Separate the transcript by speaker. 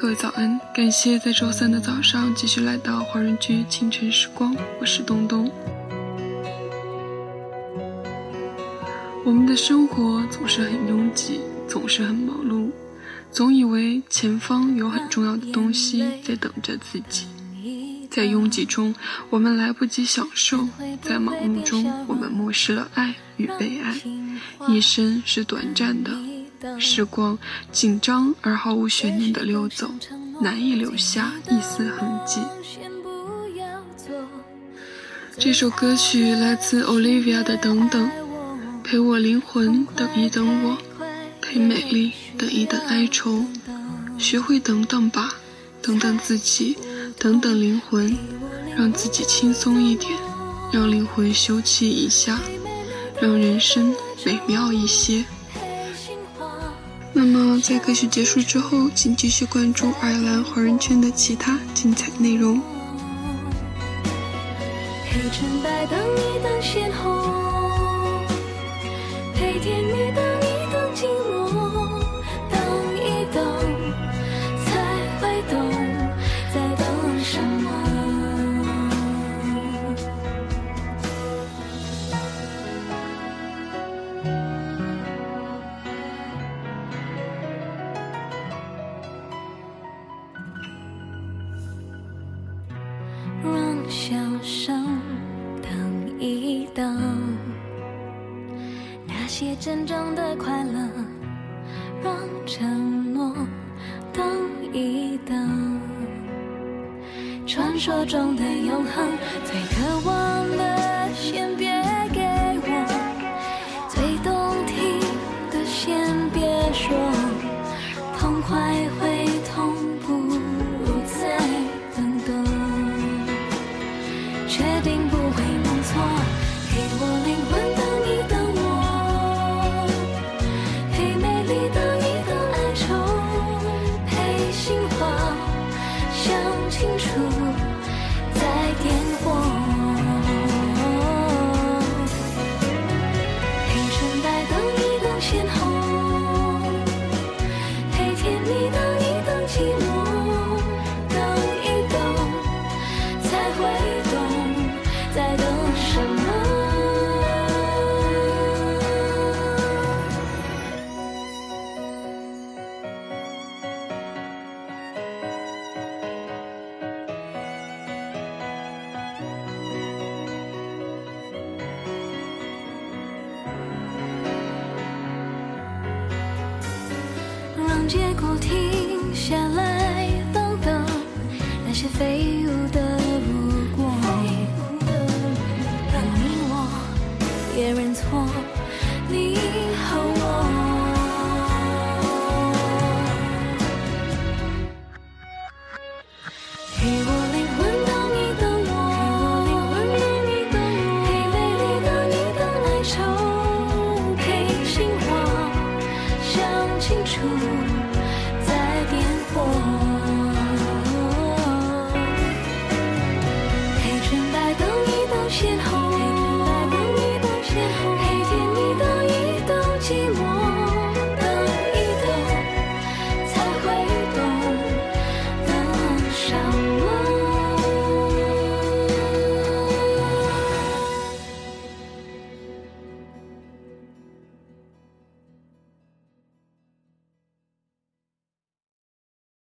Speaker 1: 各位早安，感谢在周三的早上继续来到华人居清晨时光，我是东东。我们的生活总是很拥挤，总是很忙碌，总以为前方有很重要的东西在等着自己。在拥挤中，我们来不及享受；在忙碌中，我们漠视了爱与被爱。一生是短暂的。时光紧张而毫无悬念地溜走，难以留下一丝痕迹。这首歌曲来自 Olivia 的《等等》，陪我灵魂等一等我，陪美丽等一等哀愁。学会等等吧，等等自己，等等灵魂，让自己轻松一点，让灵魂休憩一下，让人生美妙一些。那么，在歌曲结束之后，请继续关注爱尔兰华人圈的其他精彩内容。
Speaker 2: 陪纯白等一等鲜红，陪甜蜜等等一等，那些真正的快乐，让承诺等一等，传说中的永恒，最渴望的先别给我，最动听的先别说，痛快会痛，不想清楚再点结果停下来，等等那些飞舞的如果。让你我也认错，你